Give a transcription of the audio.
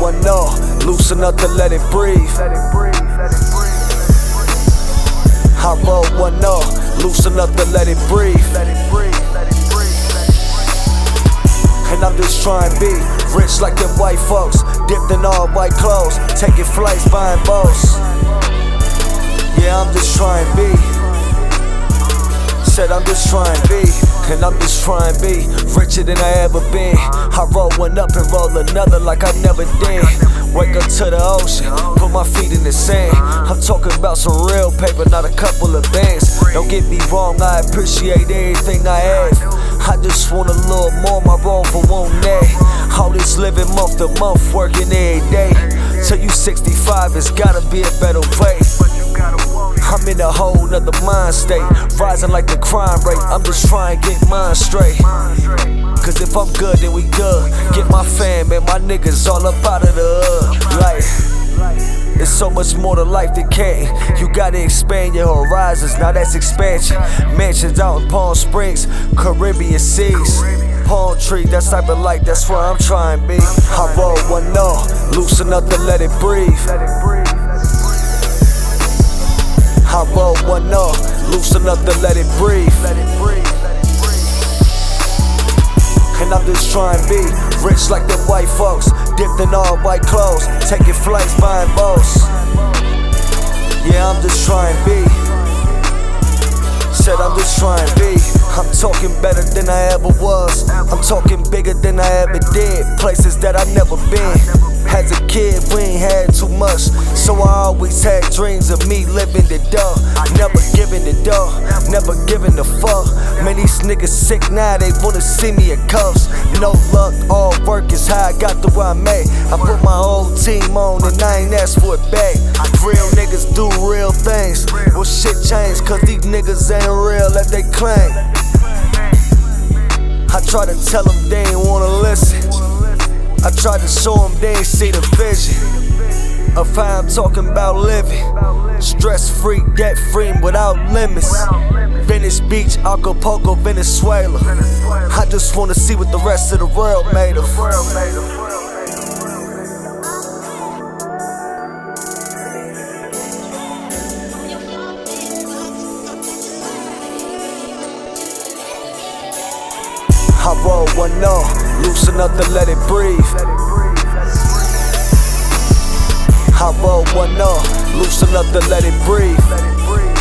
one up, loosen up to let it breathe. I roll one off, loosen up to let it breathe. And I'm just trying to be rich like them white folks, dipped in all white clothes, taking flights, buying boats. Yeah, I'm just trying to be. Said I'm just trying to be, and I'm just trying to be richer than I ever been. I roll one up and roll another like I never did. Wake up to the ocean, put my feet in the sand. I'm talking about some real paper, not a couple of bands. Don't get me wrong, I appreciate everything I have. I just want a little more, my roll for one day. All this living month to month, working every day. Till you 65, it's gotta be a better way. Nother mind state, rising like the crime rate. I'm just trying to get mine straight. Cause if I'm good, then we good. Get my fam and my niggas all up out of the hood. Like, it's so much more to life than can. You gotta expand your horizons, now that's expansion. Mansions out in Palm Springs, Caribbean seas. Palm tree, that type of life, that's where I'm trying to be. I roll one off, loosen up to let it breathe. Loosen up to let it breathe. And I'm just trying to be rich like the white folks, dipped in all white clothes, taking flights, buying boats. Yeah, I'm just trying to be. Said I'm just trying to be. I'm talking better than I ever was. I'm talking bigger than I ever did. Places that I never been. As a kid, we ain't had too much. So I always had dreams of me living the dog. The never giving the fuck. Man, these niggas sick now, they wanna see me in cuffs. No luck, all work is how I got to where I'm at. I put my whole team on and I ain't asked for it back. Real niggas do real things. Well, shit changed, cause these niggas ain't real as they claim. I try to tell them they ain't wanna listen. I tried to show them they ain't see the vision of I'm talking about living. Stress free, debt free, without limits. Venice Beach, Acapulco, Venezuela. I just wanna see what the rest of the world made of. I roll one off, loosen up to let it breathe. I roll one off, loosen up to let it breathe.